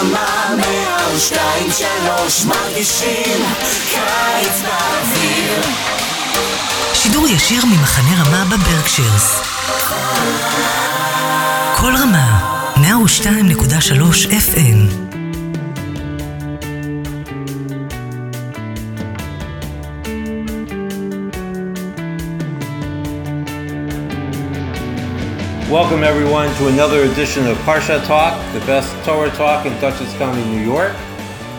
רמה מאה ושתיים שלוש מרגישים קיץ באוויר שידור ישיר ממחנה רמה בברקשירס. כל רמה, 102.3 FM. Welcome everyone to another edition of Parsha Talk, the best Torah talk in Dutchess County, New York.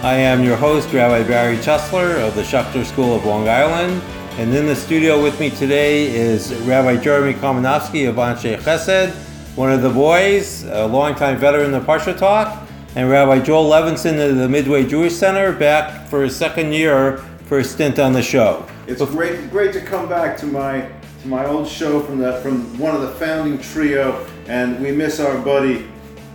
I am your host, Rabbi Barry Chesler of the Schechter School of Long Island, and in the studio with me today is Rabbi Jeremy Kalmanofsky of Ansche Chesed, one of the boys, a longtime veteran of Parsha Talk, and Rabbi Joel Levinson of the Midway Jewish Center, back for his second year for a stint on the show. It's great, great to come back to my to my old show from the from one of the founding trio, and we miss our buddy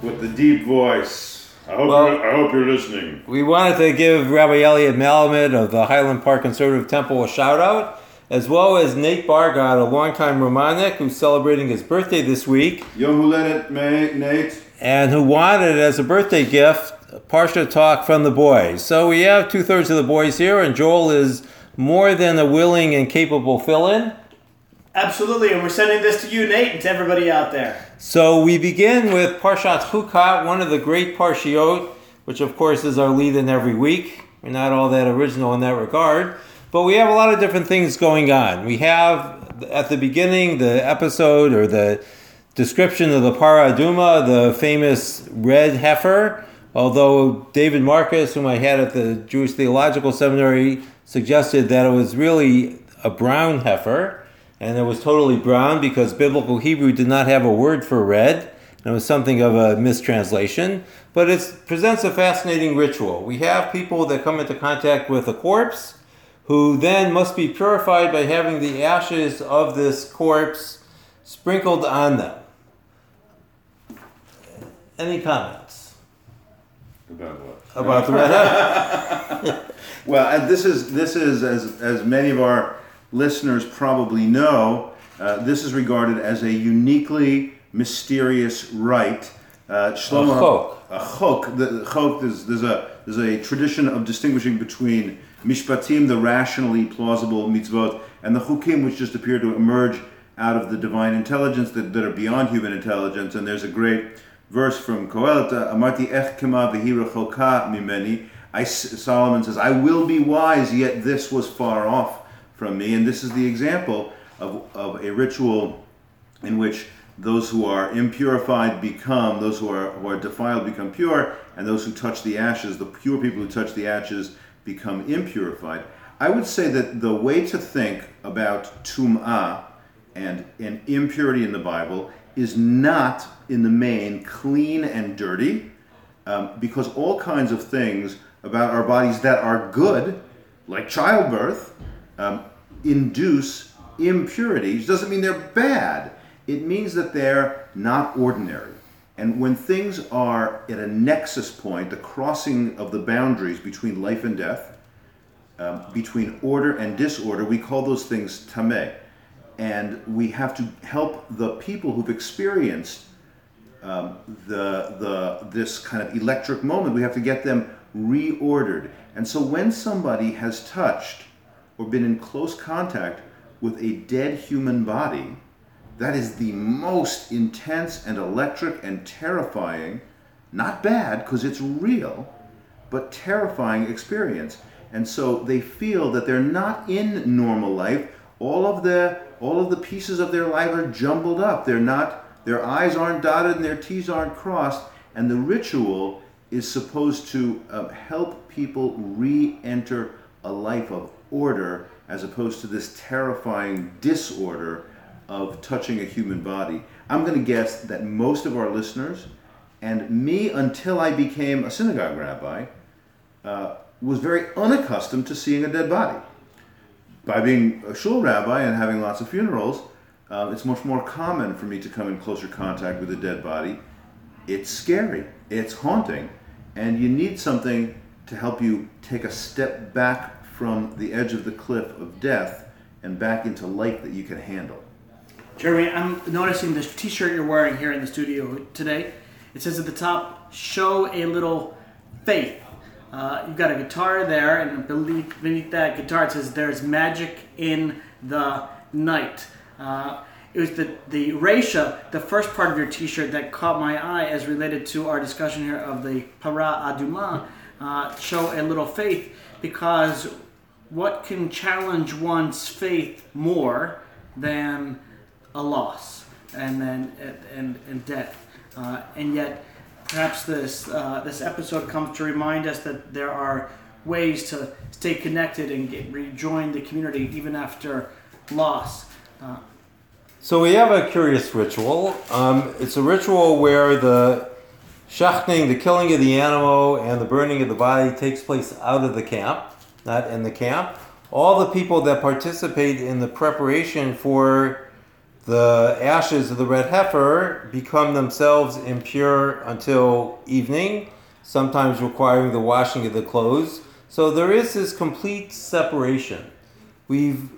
with the deep voice. I hope Well- you're, I hope you're listening. We wanted to give Rabbi Elliot Malomet of the Highland Park Conservative Temple a shout out, as well as Nate Bargott, a longtime Ramahnik who's celebrating his birthday this week, Yom Huledet, Nate. and who wanted as a birthday gift a Parsha talk from the boys. So we have two thirds of the boys here, and Joel is more than a willing and capable fill in. Absolutely, and we're sending this to you, Nate, and to everybody out there. So we begin with Parshat Chukat, one of the great Parshiot, which of course is our lead in every week. We're not all that original in that regard, but we have a lot of different things going on. We have at the beginning the episode or the description of the Paraduma, the famous red heifer. Although David Marcus, whom I had at the Jewish Theological Seminary, suggested that it was really a brown heifer and it was totally brown because biblical Hebrew did not have a word for red. And it was something of a mistranslation, but it presents a fascinating ritual. We have people that come into contact with a corpse who then must be purified by having the ashes of this corpse sprinkled on them. Any comments About what? about the red? Well, and this is this is as as many of our listeners probably know, uh, this is regarded as a uniquely mysterious rite. Uh, Shlomo, chok. A chok. The, the chok. There's, there's a there's a tradition of distinguishing between mishpatim, the rationally plausible mitzvot, and the chukim, which just appear to emerge out of the divine intelligence that, that are beyond human intelligence. And there's a great verse from Kohelet, Amarti ech kema v'hi rechoka mimeni. I, Solomon says, I will be wise, yet this was far off from me. And this is the example of, of a ritual in which those who are impurified become, those who are, who are defiled become pure, and those who touch the ashes, the pure people who touch the ashes, become impurified. I would say that the way to think about tum'ah and, and impurity in the Bible is not, in the main, clean and dirty, um, because all kinds of things about our bodies that are good, like childbirth, um, induce impurities. Doesn't mean they're bad. It means that they're not ordinary. And when things are at a nexus point, the crossing of the boundaries between life and death, um, between order and disorder, we call those things tameh. And we have to help the people who've experienced um, the, the, this kind of electric moment, we have to get them reordered. And so when somebody has touched or been in close contact with a dead human body, that is the most intense and electric and terrifying, not bad because it's real, but terrifying experience. And so they feel that they're not in normal life. All of the all of the pieces of their life are jumbled up. They're not their I's aren't dotted and their T's aren't crossed. And the ritual is supposed to uh, help people re-enter a life of order as opposed to this terrifying disorder of touching a human body. I'm going to guess that most of our listeners and me until I became a synagogue rabbi uh, was very unaccustomed to seeing a dead body. By being a shul rabbi and having lots of funerals, uh, it's much more common for me to come in closer contact with a dead body. It's scary, it's haunting, and you need something to help you take a step back from the edge of the cliff of death and back into life that you can handle. Jeremy, I'm noticing this T-shirt you're wearing here in the studio today. It says at the top, "Show a little faith. Uh, you've got a guitar there, and beneath, beneath that guitar it says, There's magic in the night. Uh, it was the, the Reisha, the first part of your t shirt, that caught my eye as related to our discussion here of the Para Aduma. Uh, show a little faith because what can challenge one's faith more than a loss and then and, and death? Uh, and yet, perhaps this uh, this episode comes to remind us that there are ways to stay connected and get, rejoin the community even after loss. Uh, so we have a curious ritual. Um, it's a ritual where the shachting, the killing of the animal, and the burning of the body takes place out of the camp, not in the camp. All the people that participate in the preparation for the ashes of the red heifer become themselves impure until evening, sometimes requiring the washing of the clothes. So there is this complete separation. We've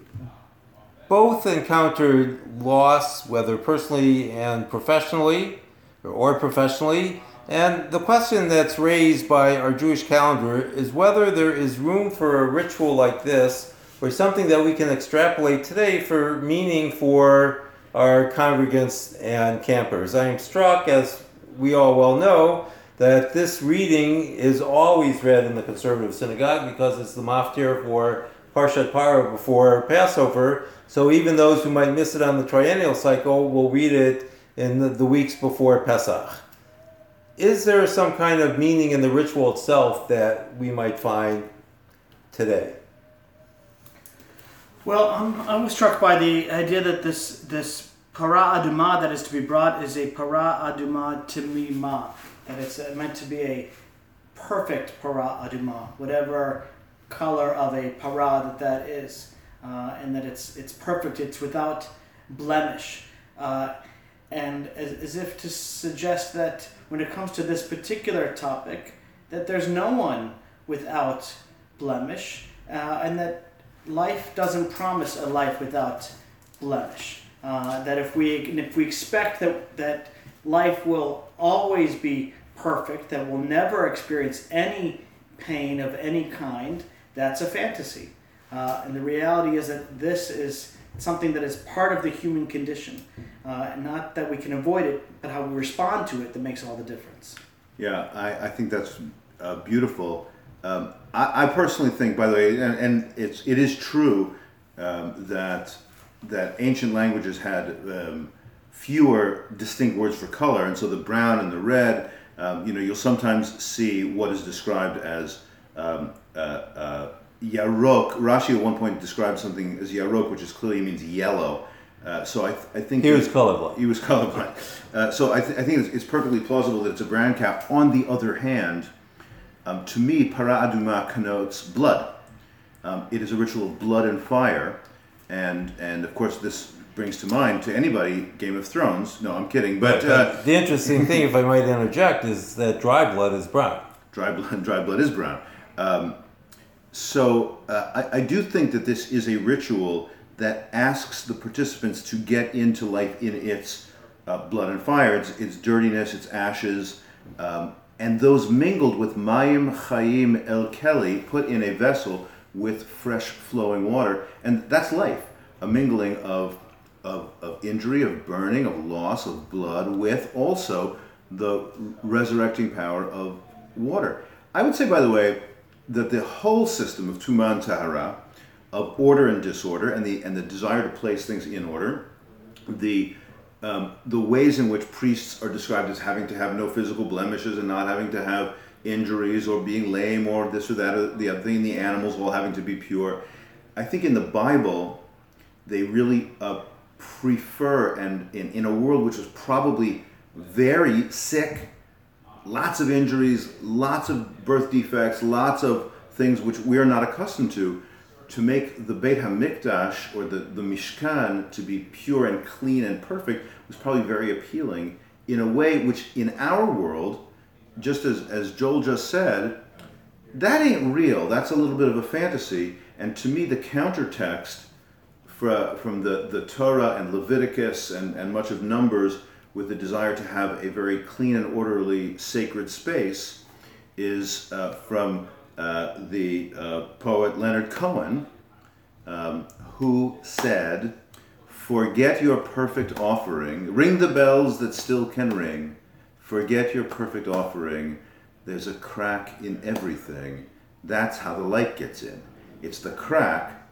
both encountered loss, whether personally and professionally, or professionally. And the question that's raised by our Jewish calendar is whether there is room for a ritual like this, or something that we can extrapolate today for meaning for our congregants and campers. I am struck, as we all well know, that this reading is always read in the conservative synagogue because it's the maftir for Parshat Parah before Passover. So even those who might miss it on the triennial cycle will read it in the, the weeks before Pesach. Is there some kind of meaning in the ritual itself that we might find today? Well, I'm, I was struck by the idea that this this para aduma that is to be brought is a para aduma timima, that it's uh, meant to be a perfect para aduma, whatever color of a para that that is, uh, and that it's it's perfect, it's without blemish, uh, and as, as if to suggest that when it comes to this particular topic, that there's no one without blemish, uh, and that life doesn't promise a life without blemish. Uh, that if we if we expect that that life will always be perfect, that we'll never experience any pain of any kind, that's a fantasy. Uh, and the reality is that this is something that is part of the human condition. Uh, not that we can avoid it, but how we respond to it that makes all the difference. Yeah, I, I think that's uh, beautiful. Um, I, I, personally think, by the way, and, and it's it is true um, that that ancient languages had um, fewer distinct words for color, and so the brown and the red. Um, you know, you'll sometimes see what is described as um, uh, uh, yarok. Rashi at one point described something as yarok, which is clearly means yellow. Uh, so I, th- I think he was colorblind. He was colorblind. Uh, so I, th- I think it's, it's, perfectly plausible that it's a brown cow. On the other hand, um, to me, para aduma connotes blood. Um, it is a ritual of blood and fire, and and of course this brings to mind to anybody Game of Thrones. No, I'm kidding. But uh, the interesting thing, if I might interject, is that dry blood is brown. Dry blood, dry blood is brown. Um, so uh, I, I do think that this is a ritual that asks the participants to get into life in its uh, blood and fire, its, its dirtiness, its ashes, um, and those mingled with Mayim Chaim El Keli, put in a vessel with fresh flowing water. And that's life, a mingling of, of, of injury, of burning, of loss, of blood, with also the resurrecting power of water. I would say, by the way, that the whole system of Tuman Tahara, of order and disorder, and the, and the desire to place things in order, the um, the ways in which priests are described as having to have no physical blemishes and not having to have injuries or being lame or this or that or the other thing, the animals all having to be pure. I think in the Bible, they really uh, prefer, and in, in a world which was probably very sick, lots of injuries, lots of birth defects, lots of things which we are not accustomed to, to make the Beit HaMikdash or the, the Mishkan to be pure and clean and perfect was probably very appealing in a way which in our world, just as, as Joel just said, that ain't real. That's a little bit of a fantasy. And to me, the countertext for, from the, the Torah and Leviticus and, and much of Numbers with the desire to have a very clean and orderly sacred space is uh, from uh, the uh, poet Leonard Cohen, um, who said, Forget your perfect offering, ring the bells that still can ring. Forget your perfect offering, there's a crack in everything. That's how the light gets in. It's the crack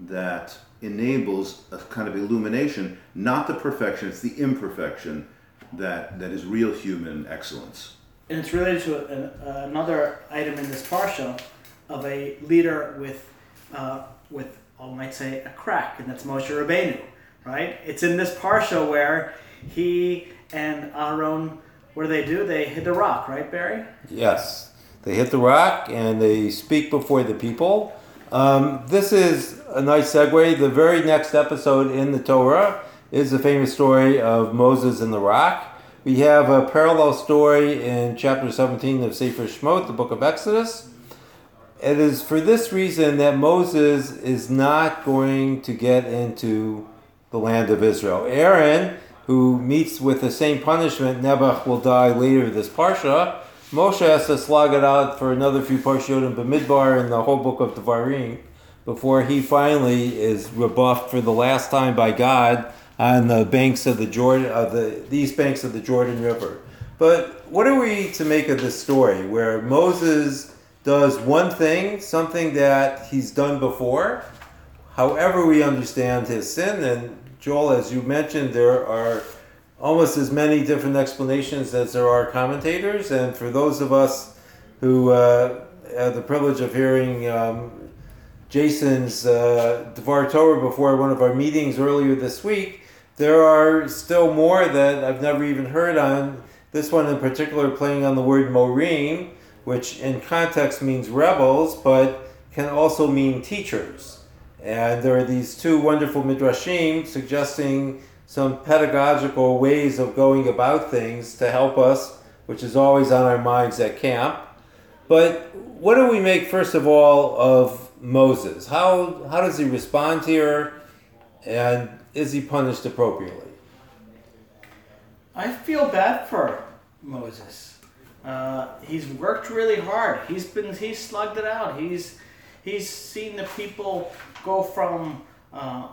that enables a kind of illumination, not the perfection, it's the imperfection that, that is real human excellence. And it's related to an, another item in this parsha of a leader with, uh, with I might say a crack, and that's Moshe Rabbeinu, right? It's in this parsha where he and Aaron, what do they do? They hit the rock, right, Barry? Yes, they hit the rock and they speak before the people. Um, this is a nice segue. The very next episode in the Torah is the famous story of Moses and the rock. We have a parallel story in chapter 17 of Sefer Shemot, the book of Exodus. It is for this reason that Moses is not going to get into the land of Israel. Aaron, who meets with the same punishment, Nebuch will die later this parsha. Moshe has to slog it out for another few parshiyot in Bamidbar and the whole book of Devarim before he finally is rebuffed for the last time by God on the banks of the Jordan, of the, east banks of the Jordan River. But what are we to make of this story where Moses does one thing, something that he's done before? However, we understand his sin, and Joel, as you mentioned, there are almost as many different explanations as there are commentators. And for those of us who uh, had the privilege of hearing um, Jason's uh, Devar Torah before one of our meetings earlier this week, there are still more that I've never even heard on. This one in particular, playing on the word morim, which in context means rebels, but can also mean teachers. And there are these two wonderful midrashim suggesting some pedagogical ways of going about things to help us, which is always on our minds at camp. But what do we make, first of all, of Moses? How, how does he respond here? And is he punished appropriately? I feel bad for Moses. Uh, he's worked really hard. He's been he's slugged it out. He's he's seen the people go from uh,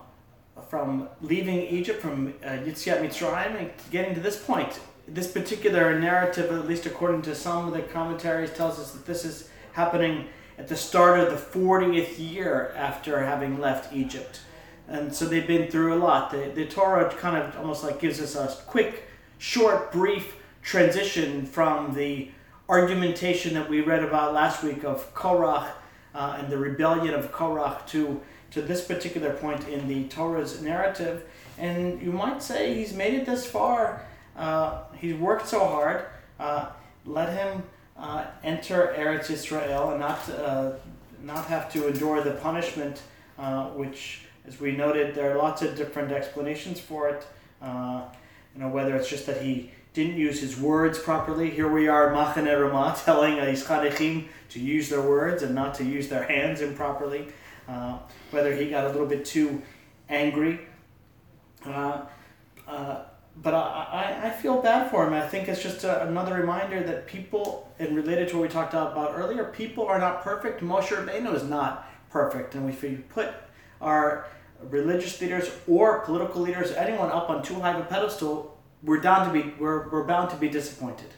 from leaving Egypt from uh, Yetziat Mitzrayim and getting to this point. This particular narrative, at least according to some of the commentaries, tells us that this is happening at the start of the 40th year after having left Egypt. And so they've been through a lot. The, the Torah kind of almost like gives us a quick, short, brief transition from the argumentation that we read about last week of Korach uh, and the rebellion of Korach to, to this particular point in the Torah's narrative. And you might say he's made it this far. Uh, he's worked so hard. Uh, let him uh, enter Eretz Israel and not, uh, not have to endure the punishment, uh, which as we noted, there are lots of different explanations for it. Uh, you know, whether it's just that he didn't use his words properly. Here we are, Machane Ramah, telling Ischadechim to use their words and not to use their hands improperly. Uh, whether he got a little bit too angry. Uh, uh, but I, I, I feel bad for him. I think it's just a, another reminder that people, and related to what we talked about earlier, people are not perfect. Moshe Rabbeinu is not perfect. And if we put our religious leaders or political leaders, anyone up on too high of a pedestal, we're down to be we're, we're bound to be disappointed.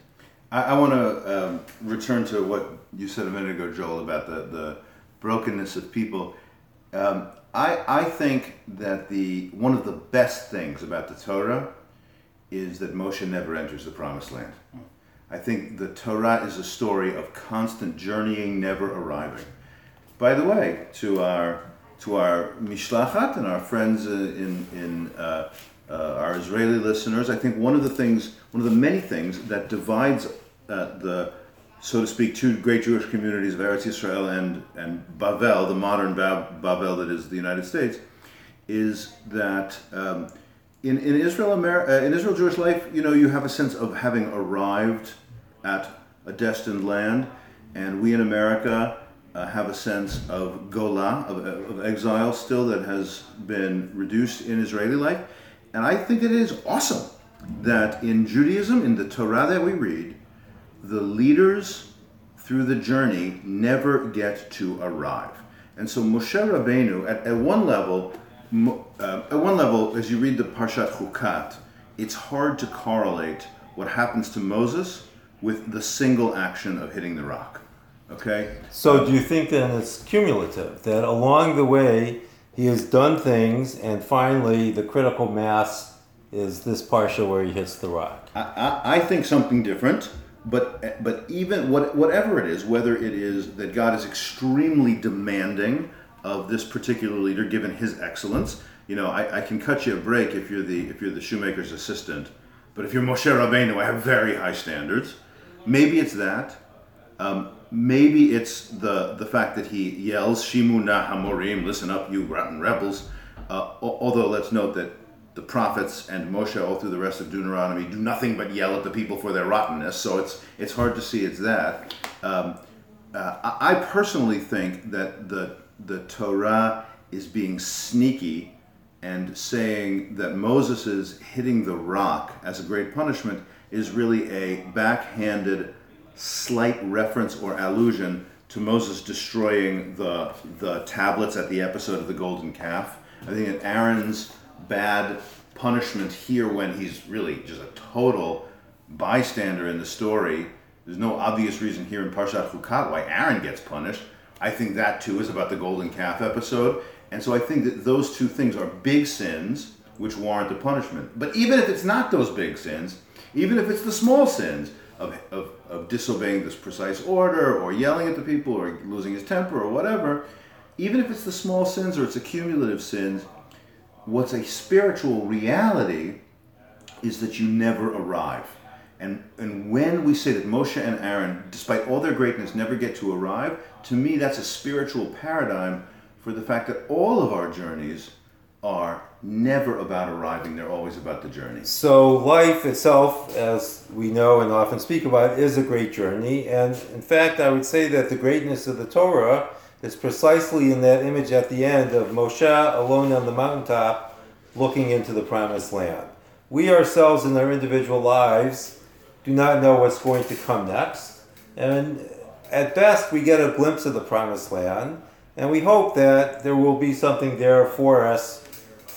I, I want to um, return to what you said a minute ago, Joel, about the, the brokenness of people. Um, I, I think that the one of the best things about the Torah is that Moshe never enters the promised land. I think the Torah is a story of constant journeying, never arriving. By the way, to our to our mishlachat and our friends in in uh, uh, our Israeli listeners, I think one of the things, one of the many things that divides uh, the so to speak, two great Jewish communities of Eretz Israel and, and Bavel, the modern Bavel that is the United States, is that um, in, in Israel, Amer- uh, in Israel Jewish life, you know, you have a sense of having arrived at a destined land, and we in America have a sense of gola, of, of exile still that has been reduced in Israeli life. And I think it is awesome that in Judaism, in the Torah that we read, the leaders through the journey never get to arrive. And so Moshe Rabbeinu, at, at one level, uh, at one level, as you read the Parshat Chukat, it's hard to correlate what happens to Moses with the single action of hitting the rock. Okay? So do you think then it's cumulative that along the way he has done things and finally the critical mass is this partial where he hits the rock? I, I, I think something different, but but even what, whatever it is, whether it is that God is extremely demanding of this particular leader given his excellence, you know, I, I can cut you a break if you're the if you're the shoemaker's assistant, but if you're Moshe Rabbeinu, I have very high standards. Maybe it's that. Um, maybe it's the the fact that he yells "Shimu na Hamorim," listen up, you rotten rebels. Uh, although let's note that the prophets and Moshe all through the rest of Deuteronomy do nothing but yell at the people for their rottenness. So it's it's hard to see it's that. Um, uh, I personally think that the the Torah is being sneaky and saying that Moses is hitting the rock as a great punishment is really a backhanded slight reference or allusion to Moses destroying the the tablets at the episode of the golden calf. I think that Aaron's bad punishment here when he's really just a total bystander in the story. There's no obvious reason here in Parshat Chukat why Aaron gets punished. I think that too is about the golden calf episode. And so I think that those two things are big sins which warrant the punishment. But even if it's not those big sins, even if it's the small sins of, of, of disobeying this precise order or yelling at the people or losing his temper or whatever, even if it's the small sins or it's accumulative sins, what's a spiritual reality is that you never arrive. And, and when we say that Moshe and Aaron, despite all their greatness, never get to arrive, to me that's a spiritual paradigm for the fact that all of our journeys are never about arriving, they're always about the journey. So life itself, as we know and often speak about, is a great journey. And in fact, I would say that the greatness of the Torah is precisely in that image at the end of Moshe alone on the mountaintop looking into the promised land. We ourselves in our individual lives do not know what's going to come next. And at best, we get a glimpse of the promised land. And we hope that there will be something there for us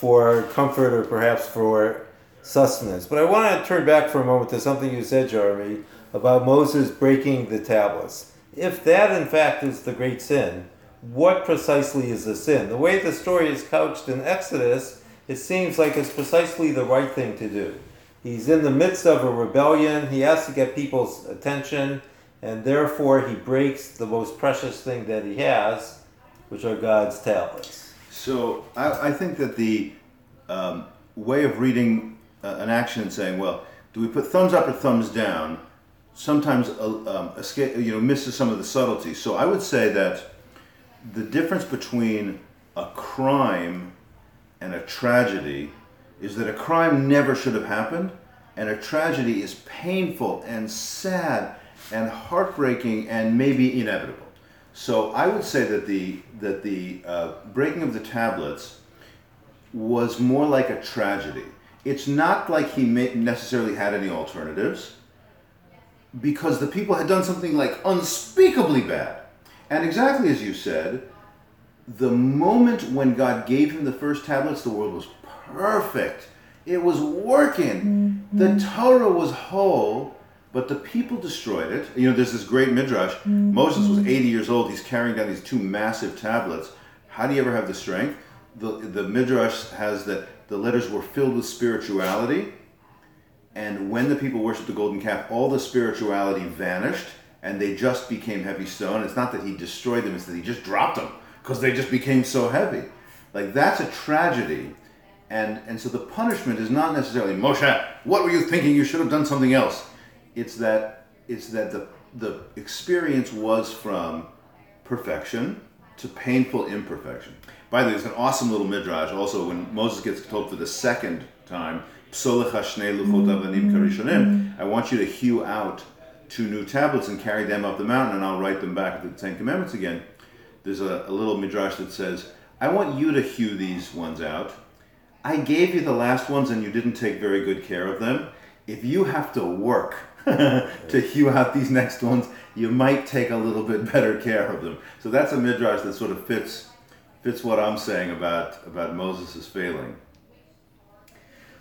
for comfort or perhaps for sustenance. But I want to turn back for a moment to something you said, Jeremy, about Moses breaking the tablets. If that in fact is the great sin, what precisely is the sin? The way the story is couched in Exodus, it seems like it's precisely the right thing to do. He's in the midst of a rebellion, he has to get people's attention, and therefore he breaks the most precious thing that he has, which are God's tablets. So I, I think that the um, way of reading uh, an action and saying, well, do we put thumbs up or thumbs down, sometimes uh, um, escape, you know, misses some of the subtlety. So I would say that the difference between a crime and a tragedy is that a crime never should have happened, and a tragedy is painful and sad and heartbreaking and maybe inevitable. So I would say that the that the uh, breaking of the tablets was more like a tragedy. It's not like he may, necessarily had any alternatives, because the people had done something like unspeakably bad. And exactly as you said, the moment when God gave him the first tablets, the world was perfect. It was working. The Torah was whole, but the people destroyed it. You know, there's this great midrash. Mm-hmm. Moses was 80 years old. He's carrying down these two massive tablets. How do you ever have the strength? The, the midrash has that the letters were filled with spirituality. And when the people worshiped the golden calf, all the spirituality vanished and they just became heavy stone. It's not that he destroyed them, it's that he just dropped them because they just became so heavy. Like that's a tragedy. And, and so the punishment is not necessarily Moshe, what were you thinking? You should have done something else. It's that it's that the the experience was from perfection to painful imperfection. By the way, there's an awesome little midrash also when Moses gets told for the second time, "Psolech hashnei luchot mm. avanim karishonim," I want you to hew out two new tablets and carry them up the mountain, and I'll write them back at the Ten Commandments again. There's a, a little midrash that says, "I want you to hew these ones out. I gave you the last ones, and you didn't take very good care of them." if you have to work to hew out these next ones, you might take a little bit better care of them. So that's a midrash that sort of fits fits what I'm saying about about Moses' failing.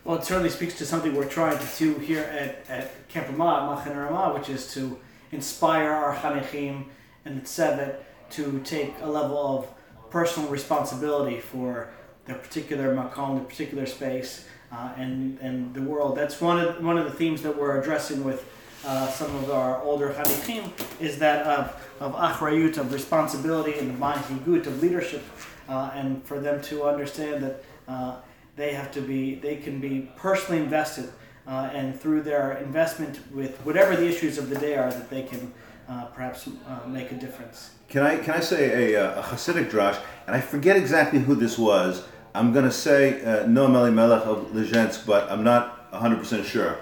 Well, it certainly speaks to something we're trying to do here at, at Camp Ramah, Machane Ramah, which is to inspire our Chanechim and the Tzevet to take a level of personal responsibility for their particular makom, their particular space, uh, and, and the world. That's one of, one of the themes that we're addressing with uh, some of our older Chanechim, is that of, of achrayut, of responsibility, and the manhigut, of leadership, uh, and for them to understand that uh, they have to be, they can be personally invested, uh, and through their investment with whatever the issues of the day are, that they can uh, perhaps make a difference. Can I can I say a, a Hasidic drash? And I forget exactly who this was. I'm going to say uh, Noam Elimelech of Lezhensk, but I'm not 100% sure.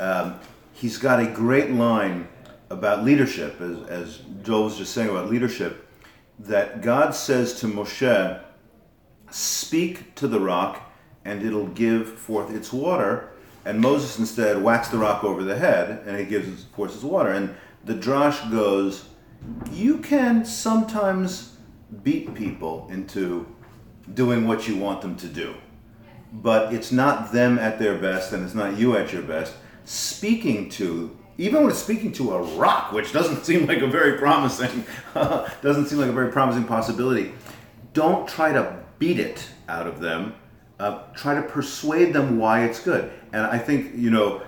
Um, he's got a great line about leadership, as, as Joel was just saying about leadership, that God says to Moshe, Speak to the rock, and it'll give forth its water. And Moses instead whacks the rock over the head, and it gives forth its water. And the drash goes, You can sometimes beat people into doing what you want them to do. But it's not them at their best and it's not you at your best. Speaking to, even when it's speaking to a rock, which doesn't seem like a very promising, doesn't seem like a very promising possibility, don't try to beat it out of them. Uh, try to persuade them why it's good. And I think, you know,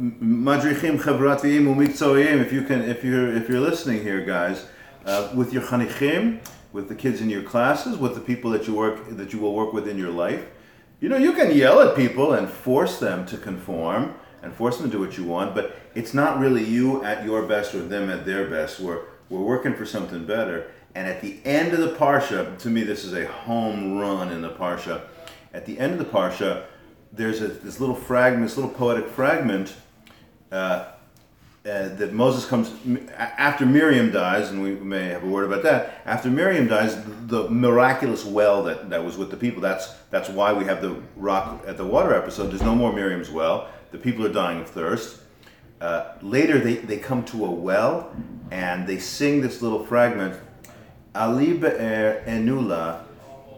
madrichim chavratiyim umikzoyim. If you can, if you're if you're listening here, guys, uh, with your chanichim, with the kids in your classes, with the people that you work that you will work with in your life, you know, you can yell at people and force them to conform and force them to do what you want, but it's not really you at your best or them at their best. We're we're working for something better. And at the end of the parsha, to me, this is a home run in the parsha. At the end of the parsha, there's a, this little fragment, this little poetic fragment uh, uh, that Moses comes after Miriam dies, and we may have a word about that. After Miriam dies, the miraculous well that, that was with the people. That's that's why we have the rock at the water episode. There's no more Miriam's well. The people are dying of thirst. Uh, later, they, they come to a well, and they sing this little fragment. Ali be'er enula,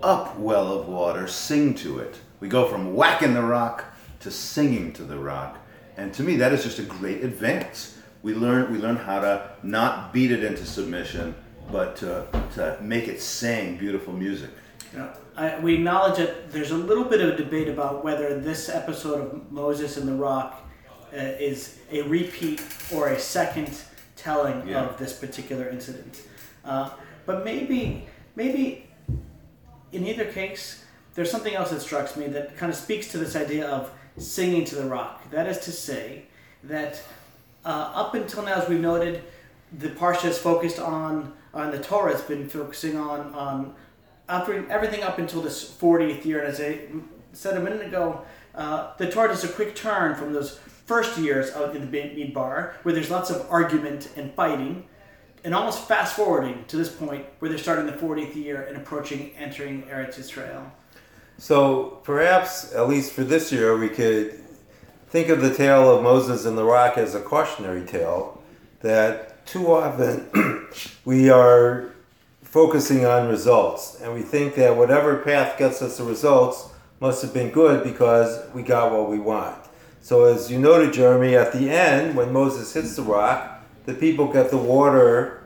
up well of water, sing to it. We go from whacking the rock to singing to the rock. And to me, that is just a great advance. We learn, we learn how to not beat it into submission, but to, to make it sing beautiful music. Know, I, we acknowledge that there's a little bit of debate about whether this episode of Moses and the Rock uh, is a repeat or a second telling Yeah. of this particular incident. Uh, but maybe, maybe in either case, there's something else that strikes me that kind of speaks to this idea of singing to the rock. That is to say, that uh, up until now, as we've noted, the parsha is focused on, on the Torah. has been focusing on on after everything up until this 40th year. And as I said a minute ago, uh, the Torah does a quick turn from those first years out in the Midbar, where there's lots of argument and fighting, and almost fast forwarding to this point where they're starting the 40th year and approaching entering Eretz Israel. So perhaps, at least for this year, we could think of the tale of Moses and the rock as a cautionary tale that too often we are focusing on results and we think that whatever path gets us the results must have been good because we got what we want. So, as you noted, Jeremy, at the end, when Moses hits the rock, the people get the water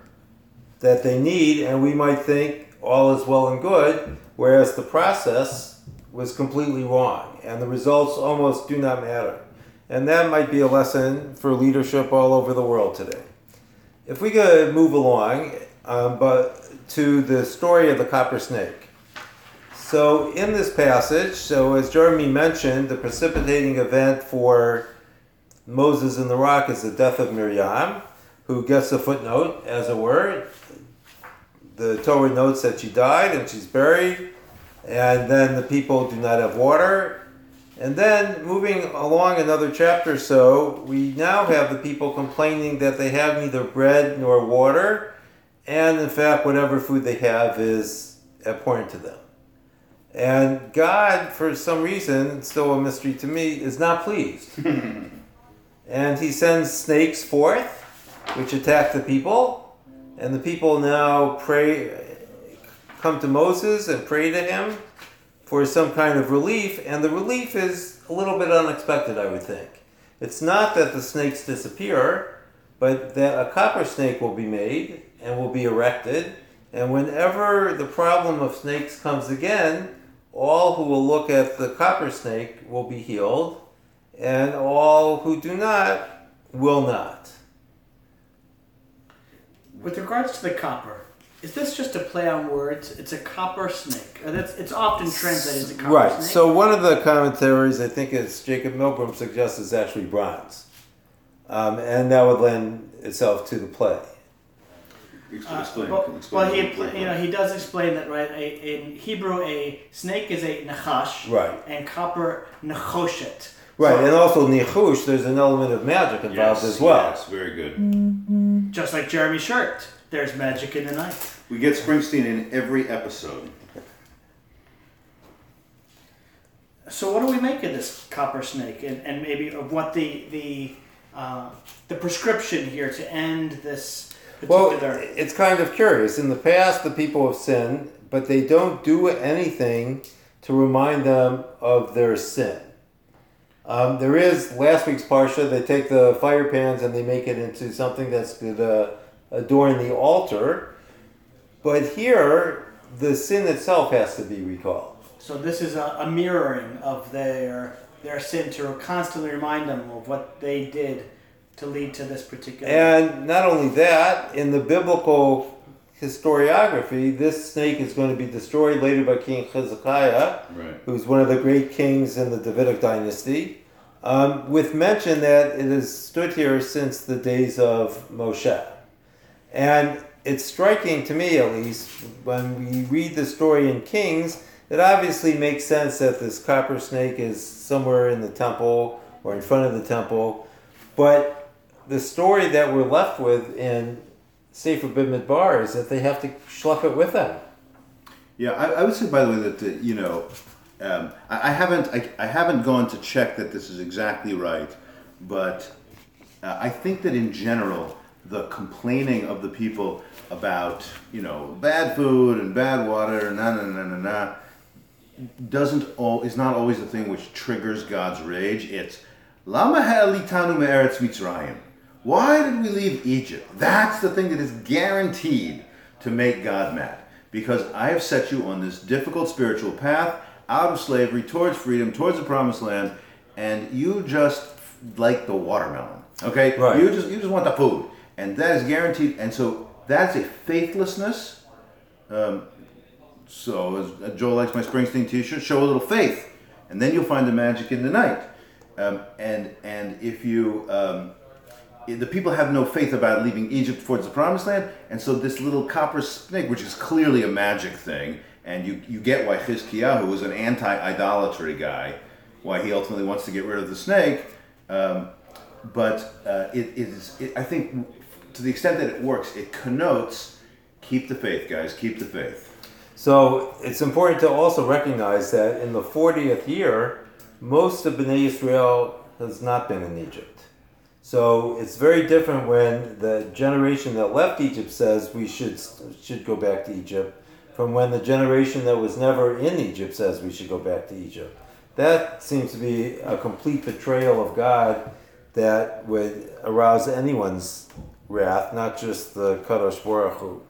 that they need, and we might think all is well and good, whereas the process was completely wrong, and the results almost do not matter. And that might be a lesson for leadership all over the world today. If we could move along, um, but to the story of the copper snake. So, in this passage, so as Jeremy mentioned, the precipitating event for Moses and the rock is the death of Miriam, who gets a footnote, as it were. The Torah notes that she died and she's buried, and then the people do not have water. And then, moving along another chapter or so, we now have the people complaining that they have neither bread nor water, and in fact, whatever food they have is abhorrent to them. And God, for some reason, still a mystery to me, is not pleased. And he sends snakes forth, which attack the people. And the people now pray, come to Moses and pray to him for some kind of relief. And the relief is a little bit unexpected, I would think. It's not that the snakes disappear, but that a copper snake will be made and will be erected. And whenever the problem of snakes comes again, all who will look at the copper snake will be healed, and all who do not will not. With regards to the copper, is this just a play on words? It's a copper snake. Uh, That's, it's often translated as a copper Right. snake. Right. So one of the commentaries, I think it's Jacob Milgrom suggests, is actually bronze, um, and that would lend itself to the play. Explain, explain, well, explain well, he, real quick. you know, he does explain that, right? A, in Hebrew, a snake is a nachash, Right. and copper nachoshet. Right, So, and also nichush, there's an element of magic involved Yes, as well. Yes, very good. just like Jeremy Shirt, there's magic in the night. We get Springsteen in every episode. So what do we make of this copper snake, and, and maybe of what the the uh, the prescription here to end this Well, it's kind of curious. In the past, the people have sinned, but they don't do anything to remind them of their sin. Um, there is last week's parsha. They take the fire pans and they make it into something that's going to adorn the altar. But here, the sin itself has to be recalled. so this is a, a mirroring of their their sin to constantly remind them of what they did to lead to this particular. And not only that, in the biblical historiography, this snake is going to be destroyed later by King Hezekiah, Right. who's one of the great kings in the Davidic dynasty, um, with mention that it has stood here since the days of Moshe. And it's striking to me, at least, when we read the story in Kings, it obviously makes sense that this copper snake is somewhere in the temple or in front of the temple. But the story that we're left with in Sefer Bamidbar is that they have to schlep it with them. Yeah, I, I would say, by the way, that the, you know, um, I, I haven't I, I haven't gone to check that this is exactly right, but uh, I think that in general, the complaining of the people about you know bad food and bad water, na na na na na, doesn't all is not always the thing which triggers God's rage. It's Lama ha'elitanu me'eretz Mitzrayim. Why did we leave Egypt? That's the thing that is guaranteed to make God mad. Because I have set you on this difficult spiritual path out of slavery towards freedom, towards the promised land, and you just like the watermelon. Okay? Right. You just you just want the food. And that is guaranteed. And so that's a faithlessness. Um, so as uh, Joel likes my Springsteen T-shirt, show a little faith, and then you'll find the magic in the night. Um, and and if you um, the people have no faith about leaving Egypt towards the promised land, and so this little copper snake, which is clearly a magic thing, and you, you get why Chizkiyahu was an anti-idolatry guy, why he ultimately wants to get rid of the snake. Um, but uh, it is, it, I think, to the extent that it works, it connotes keep the faith, guys, keep the faith. So it's important to also recognize that in the 40th year, most of Bnei Israel has not been in Egypt. So it's very different when the generation that left Egypt says we should should go back to Egypt, from when the generation that was never in Egypt says we should go back to Egypt. That seems to be a complete betrayal of God that would arouse anyone's wrath, not just the Kadosh Baruch Hu.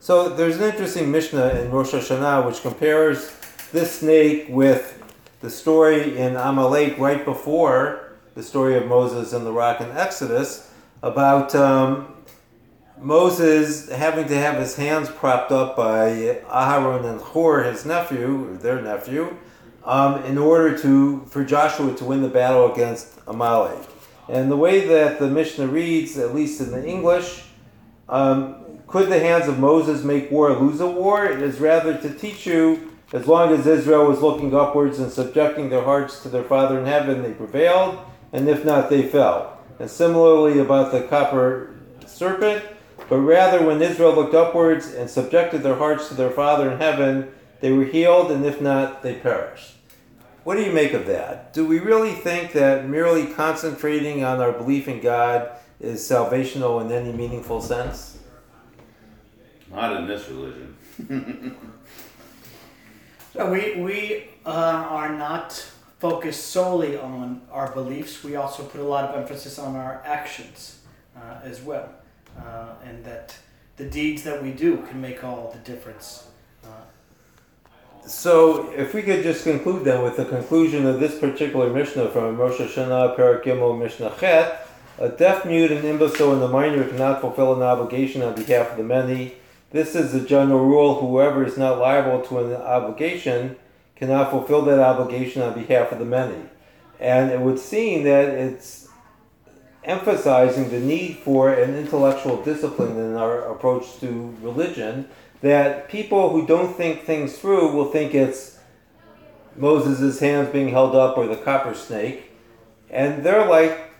So there's an interesting Mishnah in Rosh Hashanah which compares this snake with the story in Amalek right before the story of Moses and the rock in Exodus about um, Moses having to have his hands propped up by Aharon and Hur, his nephew, their nephew, um, in order to for Joshua to win the battle against Amalek. And the way that the Mishnah reads, at least in the English, um, could the hands of Moses make war lose a war? It is rather to teach you, as long as Israel was looking upwards and subjecting their hearts to their Father in heaven, they prevailed, and if not, they fell. And similarly about the copper serpent, but rather when Israel looked upwards and subjected their hearts to their Father in heaven, they were healed, and if not, they perished. What do you make of that? Do we really think that merely concentrating on our belief in God is salvational in any meaningful sense? Not in this religion. So we we uh, are not focused solely on our beliefs. We also put a lot of emphasis on our actions uh, as well, uh, and that the deeds that we do can make all the difference. So, if we could just conclude then with the conclusion of this particular Mishnah from Rosh Hashanah, Perek Gimel, Mishnah Chet, a deaf, mute, and imbecile in the minor cannot fulfill an obligation on behalf of the many. This is the general rule. Whoever is not liable to an obligation cannot fulfill that obligation on behalf of the many. And it would seem that it's emphasizing the need for an intellectual discipline in our approach to religion that people who don't think things through will think it's Moses' hands being held up or the copper snake. And they're like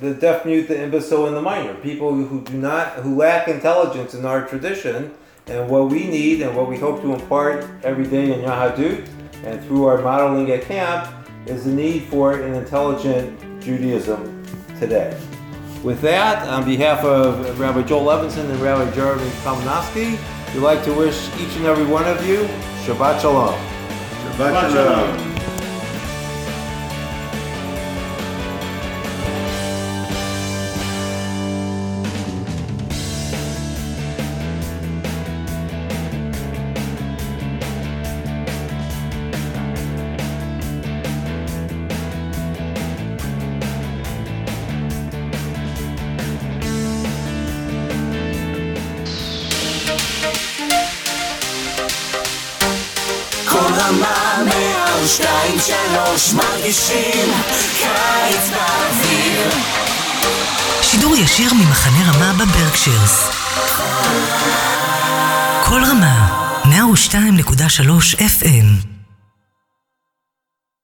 the deaf mute, the imbecile, and the minor. People who do not, who lack intelligence in our tradition. And what we need and what we hope to impart every day in Yahadut and through our modeling at camp is the need for an intelligent Judaism today. With that, on behalf of Rabbi Joel Levinson and Rabbi Jeremy Kalmanofsky, we'd like to wish each and every one of you Shabbat Shalom. Shabbat Shalom. כל 103 FM